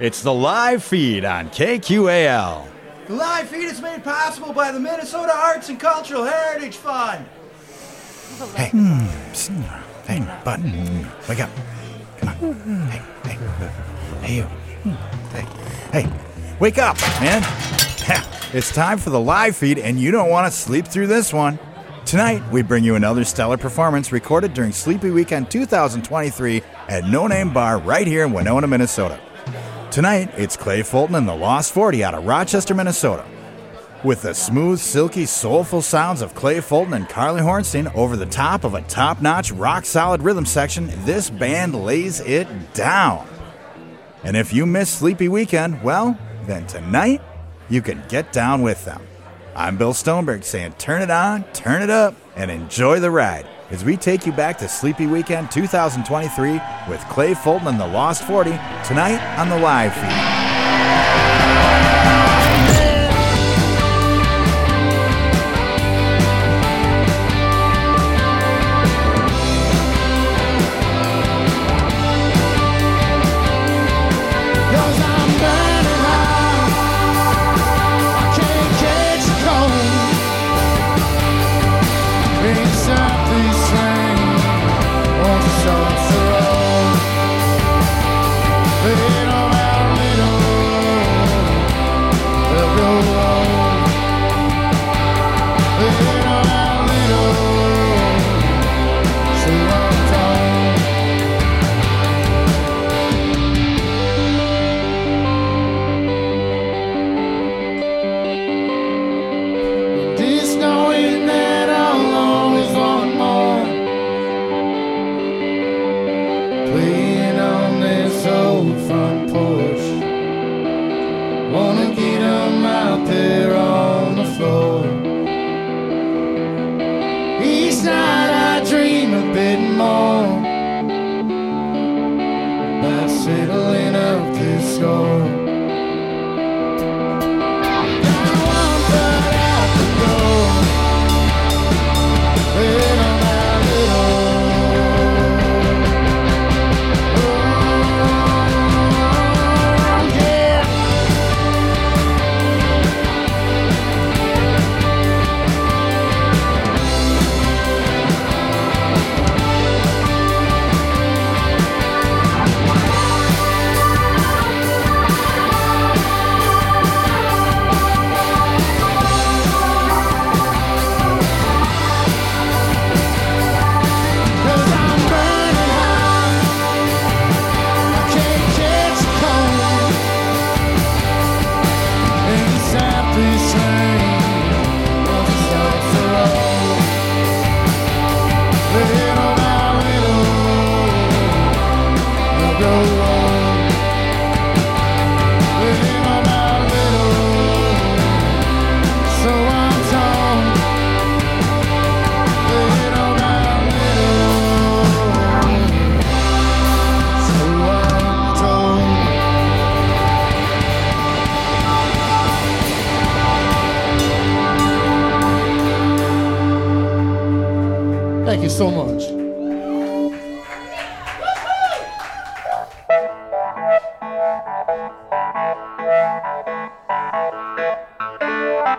It's the live feed on KQAL. The live feed is made possible by the Minnesota Arts and Cultural Heritage Fund. Hey, hmm, psst. hey, bud, wake up. Come on. Hey, hey, hey, you. Hmm, hey, hey, wake up, man. It's time for the live feed, and you don't want to sleep through this one. Tonight, we bring you another stellar performance recorded during Sleepy Weekend 2023 at No Name Bar right here in Winona, Minnesota. Tonight, it's Clay Fulton and the Lost 40 out of Rochester, Minnesota. With the smooth, silky, soulful sounds of Clay Fulton and Carly Hornstine over the top of a top notch, rock solid rhythm section, this band lays it down. And if you miss Sleepy Weekend, well, then tonight you can get down with them. I'm Bill Stoneberg saying turn it on, turn it up, and enjoy the ride as we take you back to Sleepy Weekend 2023 with Clay Fulton and the Lost 40 tonight on the live feed. Little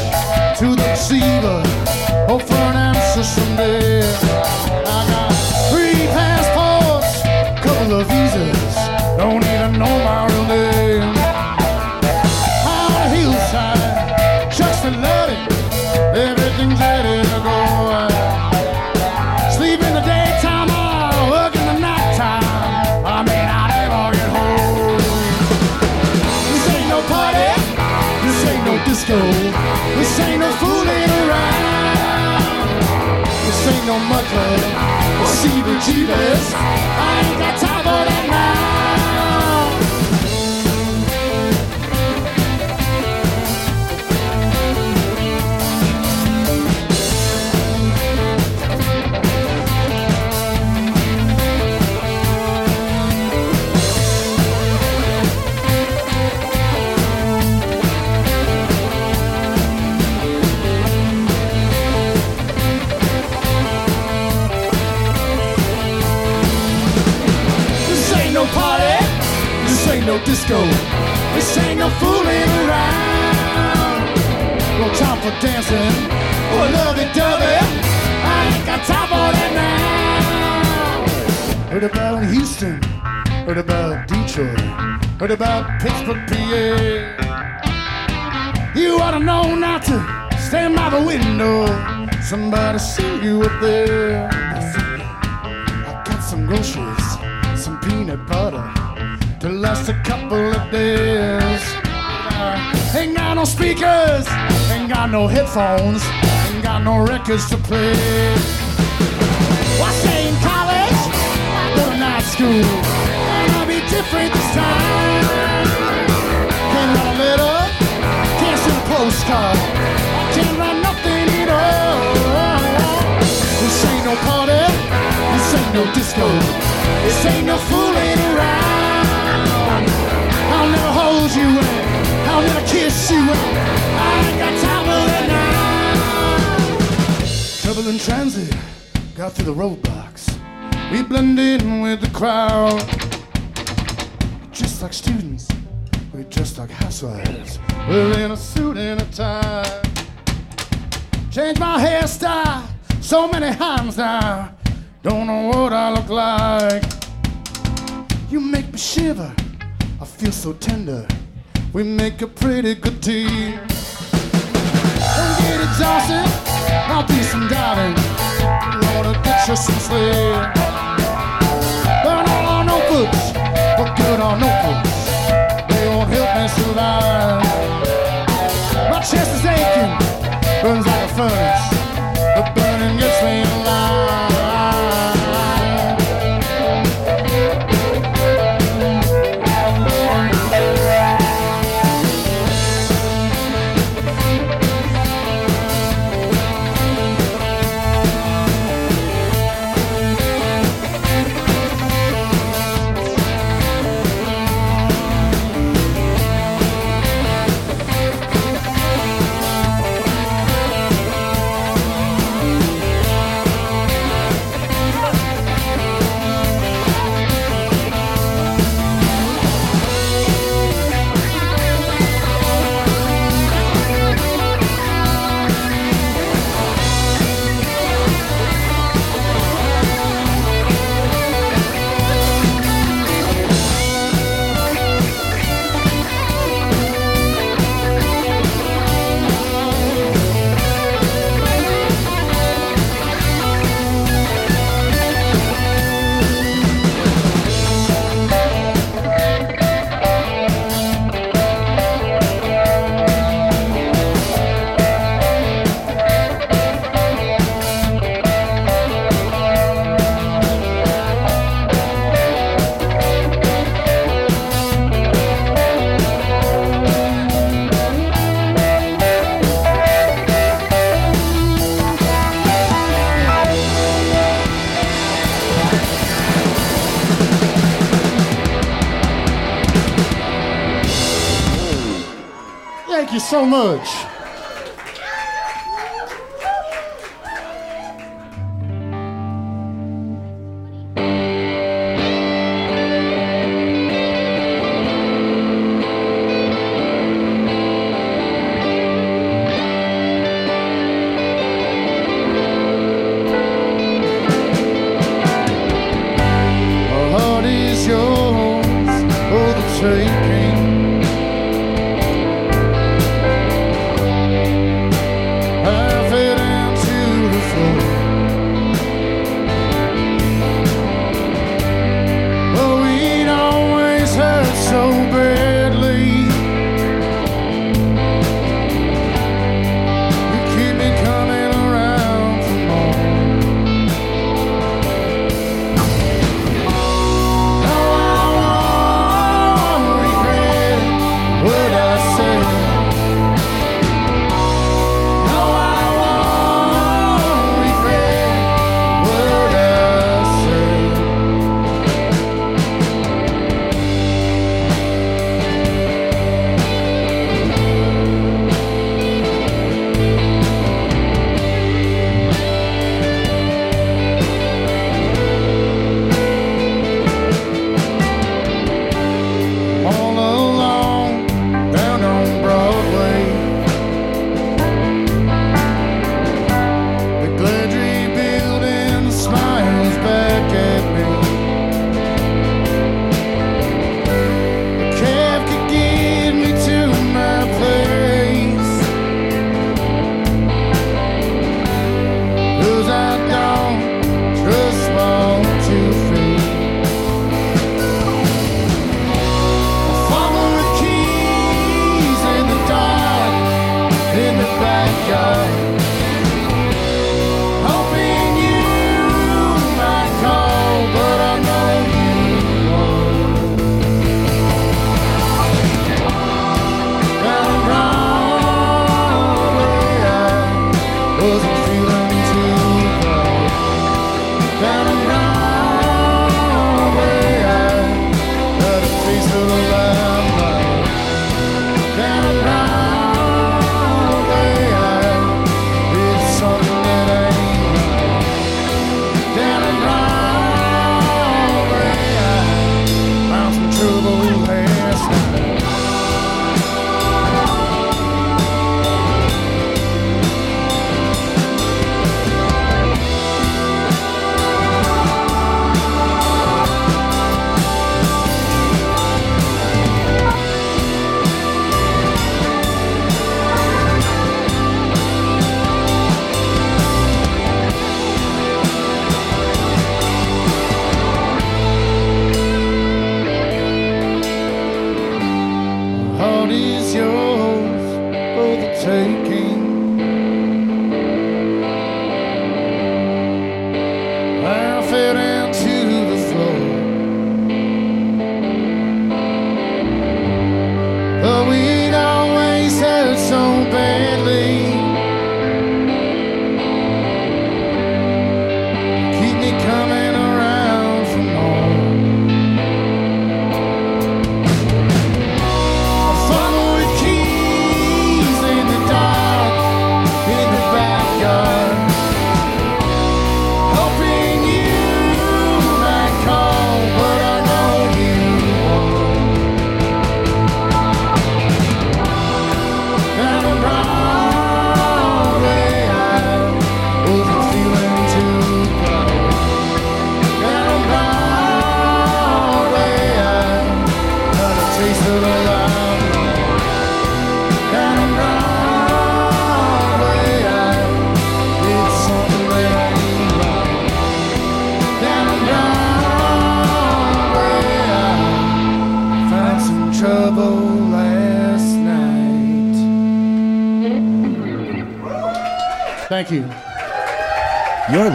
to the receiver. Oh, Hope for an answer someday. I got three passports, couple of visas. Don't even know my no Mudd CBGBs. I ain't got no disco. This ain't no fooling around. No time for dancing or lovey-dovey. I ain't got time for that now. Heard about Houston. Heard about Detroit. Heard about Pittsburgh, PA. You ought to know not to stand by the window. Somebody see you up there. I got some groceries, some peanut butter to last a couple of days. Ain't got no speakers, ain't got no headphones, ain't got no records to play. Why stay in college? Go to night school. Gonna be different this time. Can't write a letter, can't send a postcard, can't write nothing at all. This ain't no party, this ain't no disco, this ain't no fooling around. Hold you in, I'll never kiss you in. I ain't got time for that now. Trouble in transit, got through the roadblocks. We blend in with the crowd. Just like students, we're just like housewives. We're in a suit and a tie. Change my hairstyle so many times now. Don't know what I look like. You make me shiver. I feel so tender. We make a pretty good team. Don't get exhausted. I'll do some diving. Wanna get you some sleep. Burn all our notebooks. Put good on notebooks. They won't help me survive. My chest is aching. Burns like a furnace. So much.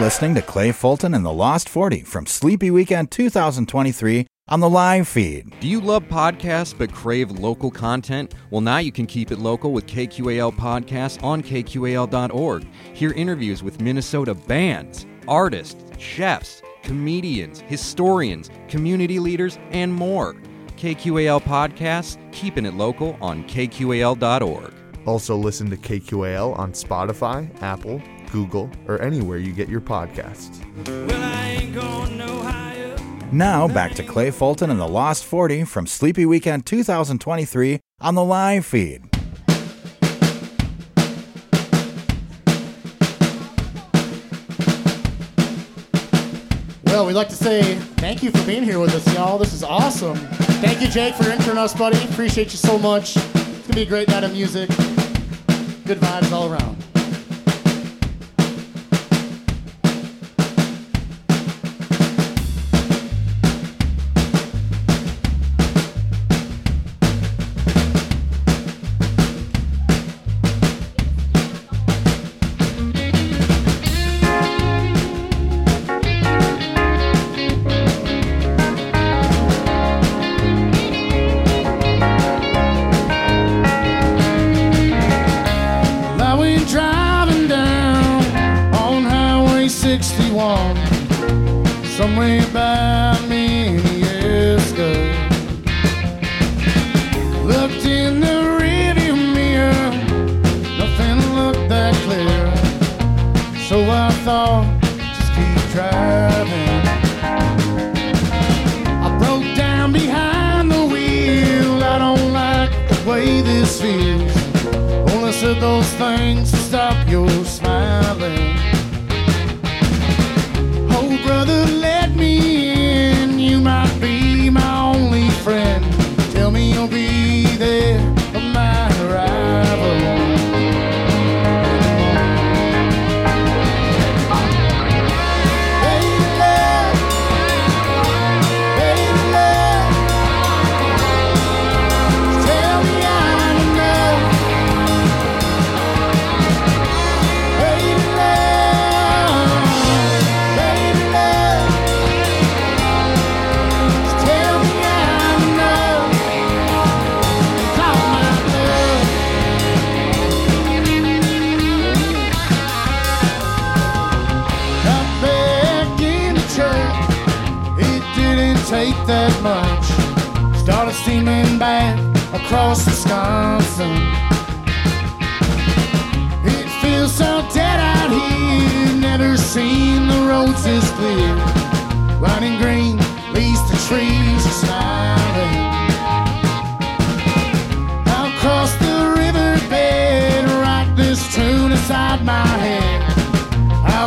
Listening to Clay Fulton and the Lost 40 from Sleepy Weekend 2023 on the live feed. Do you love podcasts but crave local content? Well, now you can keep it local with KQAL Podcasts on KQAL.org. Hear interviews with Minnesota bands, artists, chefs, comedians, historians, community leaders, and more. KQAL Podcasts, keeping it local on KQAL.org. Also, listen to KQAL on Spotify, Apple, Google, or anywhere you get your podcasts. Now back to Clay Fulton and the Lost 40 from Sleepy Weekend 2023 on the live feed. Well, we'd like to say thank you for being here with us, y'all. This is awesome. Thank you, Jake, for entering us, buddy. Appreciate you so much. It's gonna be a great night of music. Good vibes all around.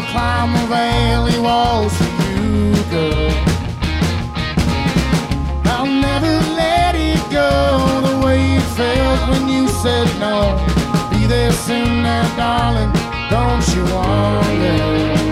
I'll climb the valley walls for you, girl. I'll never let it go the way it felt when you said no. Be there soon now, darling. Don't you wonder?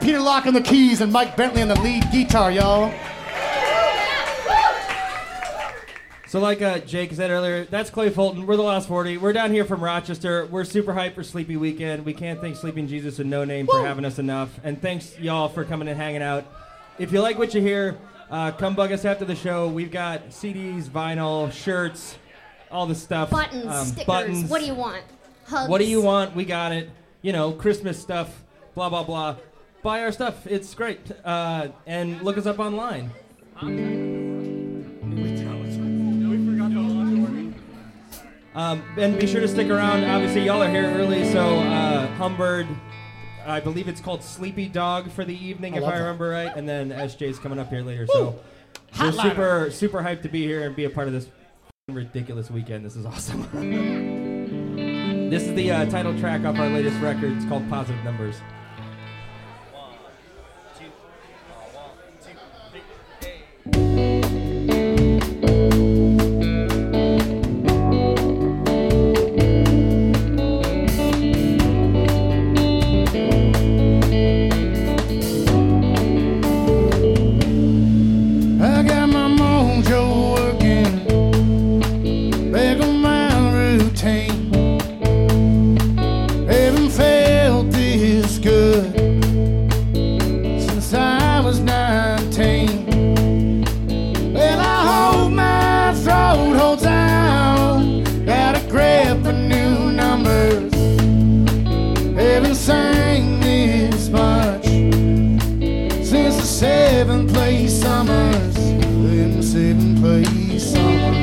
You. Give it up for Peter Locke on the keys and Mike Bentley on the lead guitar, y'all. So, like uh, Jake said earlier, that's Clay Fulton. We're the Lost 40. We're down here from Rochester. We're super hyped for Sleepy Weekend. We can't thank Sleeping Jesus and No Name for having us enough. And thanks, y'all, for coming and hanging out. If you like what you hear, uh, come bug us after the show. We've got CDs, vinyl, shirts, all the stuff. Buttons, Um, stickers. buttons. What do you want? Hugs. What do you want? We got it. You know, Christmas stuff, blah, blah, blah. Buy our stuff. It's great. Uh, and look us up online. Um, and be sure to stick around. Obviously, y'all are here early, so uh, Humbird, I believe it's called Sleepy Dog for the evening, I if I that. remember right. And then SJ's coming up here later. So we're super, super hyped to be here and be a part of this ridiculous weekend. This is awesome. this is the uh, title track off our latest record. It's called Positive Numbers. Place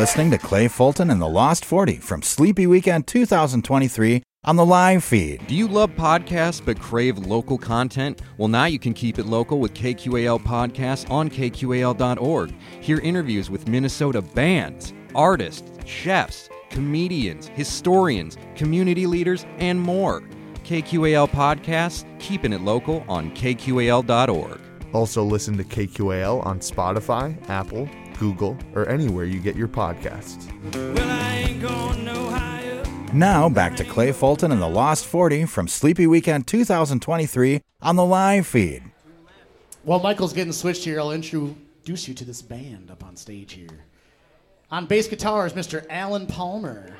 listening to Clay Fulton and the Lost 40 from Sleepy Weekend 2023 on the live feed. Do you love podcasts but crave local content? Well, now you can keep it local with KQAL Podcasts on KQAL.org. Hear interviews with Minnesota bands, artists, chefs, comedians, historians, community leaders, and more. KQAL Podcasts, keeping it local on KQAL.org. Also, listen to KQAL on Spotify, Apple, Google, or anywhere you get your podcasts. Now back to Clay Fulton and the Lost 40 from Sleepy Weekend 2023 on the live feed. While Michael's getting switched here, I'll introduce you to this band up on stage here. On bass guitar is Mr. Alan Palmer.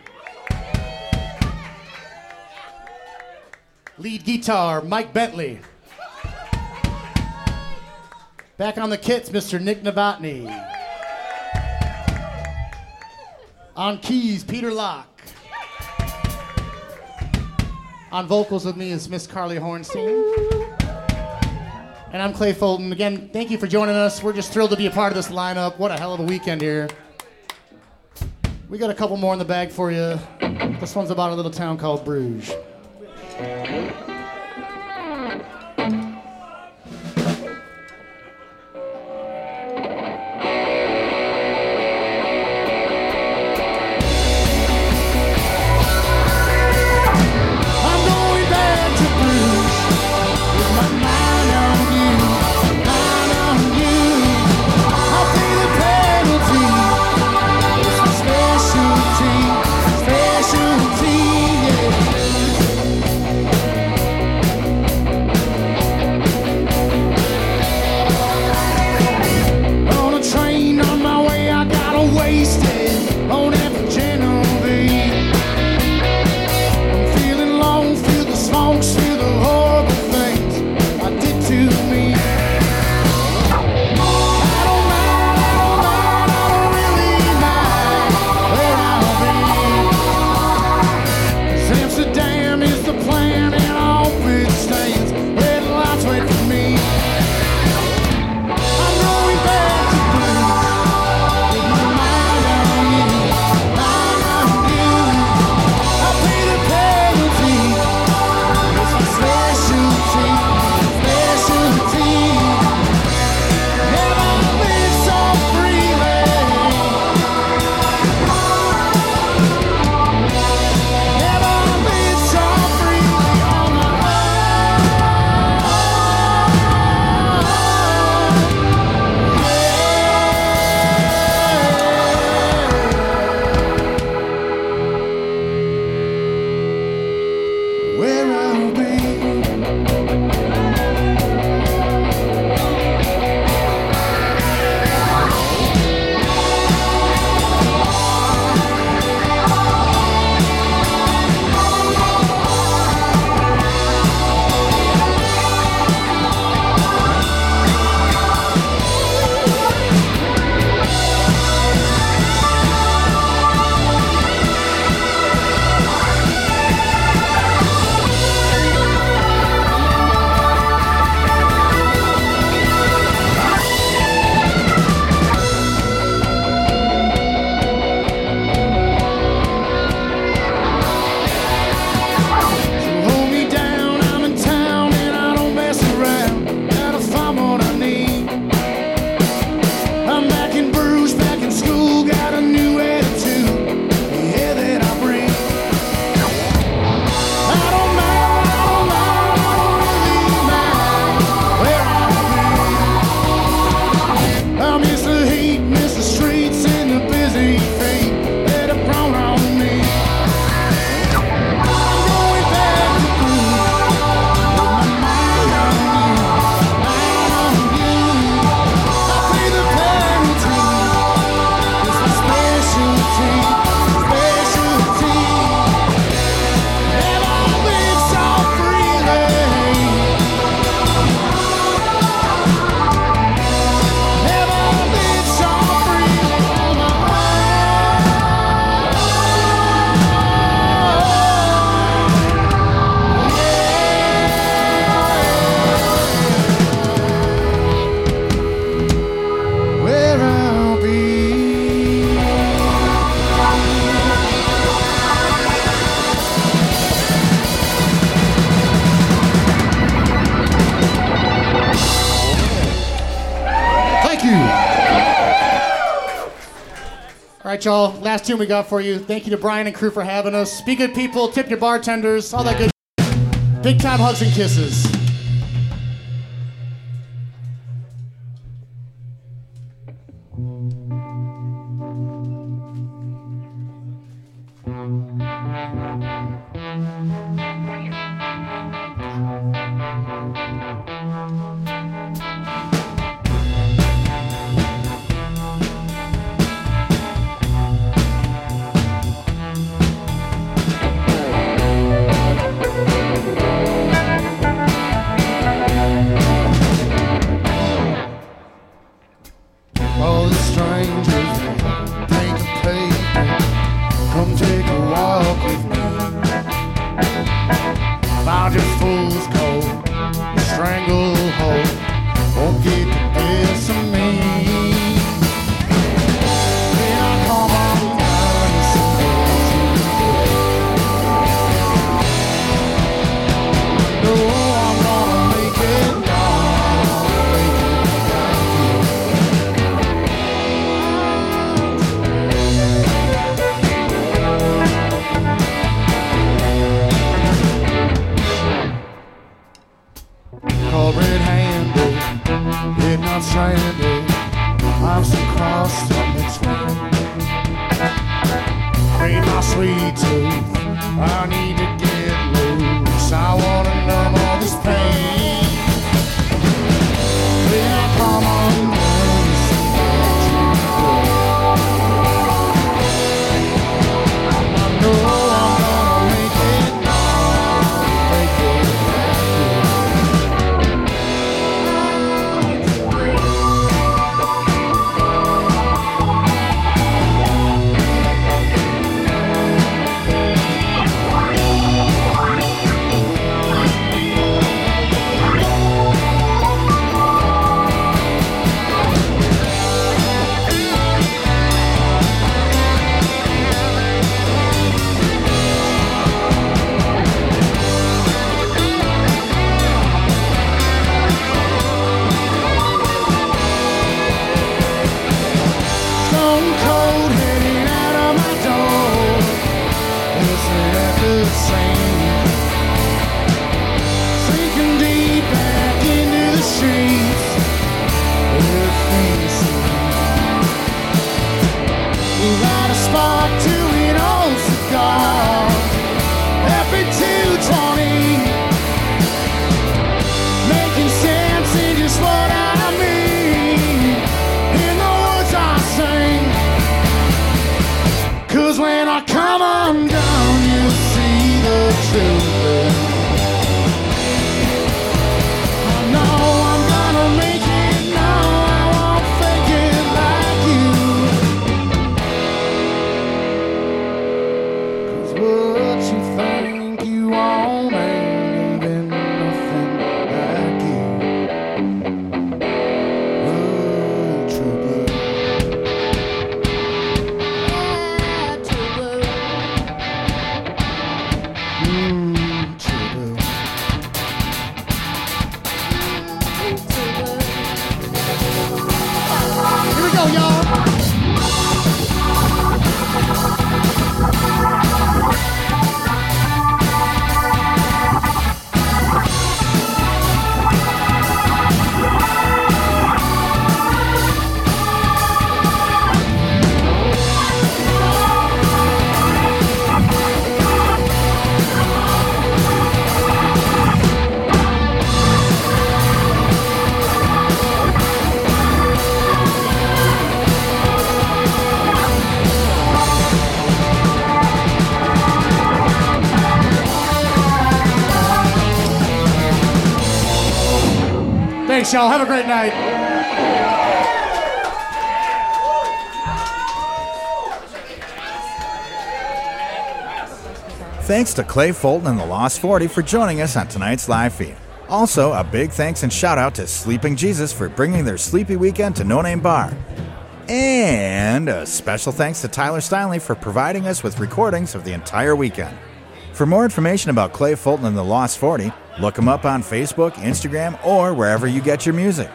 Lead guitar, Mike Bentley. Back on the kits, Mr. Nick Novotny. On keys, Peter Locke. On vocals with me is Miss Carly Hornstine. And I'm Clay Fulton. Again, thank you for joining us. We're just thrilled to be a part of this lineup. What a hell of a weekend here. We got a couple more in the bag for you. This one's about a little town called Bruges. Tune we got for you. Thank you to Brian and crew for having us. Be good people. Tip your bartenders. All that good. Big time hugs and kisses. Cause when I come undone, you'll see the truth. Thanks, y'all. Have a great night. Thanks to Clay Fulton and the Lost 40 for joining us on tonight's live feed. Also, a big thanks and shout out to Sleeping Jesus for bringing their sleepy weekend to No Name Bar. And a special thanks to Tyler Steinley for providing us with recordings of the entire weekend. For more information about Clay Fulton and the Lost 40, look him up on Facebook, Instagram, or wherever you get your music.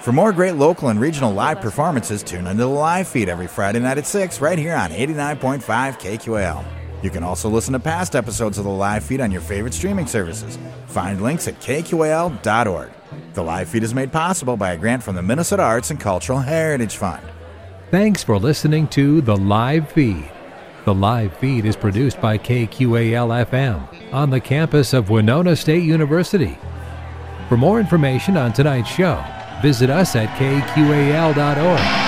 For more great local and regional live performances, tune into the live feed every Friday night at 6 right here on 89.5 KQAL. You can also listen to past episodes of the live feed on your favorite streaming services. Find links at kqal.org. The live feed is made possible by a grant from the Minnesota Arts and Cultural Heritage Fund. Thanks for listening to The Live Feed. The live feed is produced by KQAL FM on the campus of Winona State University. For more information on tonight's show, visit us at kqal.org.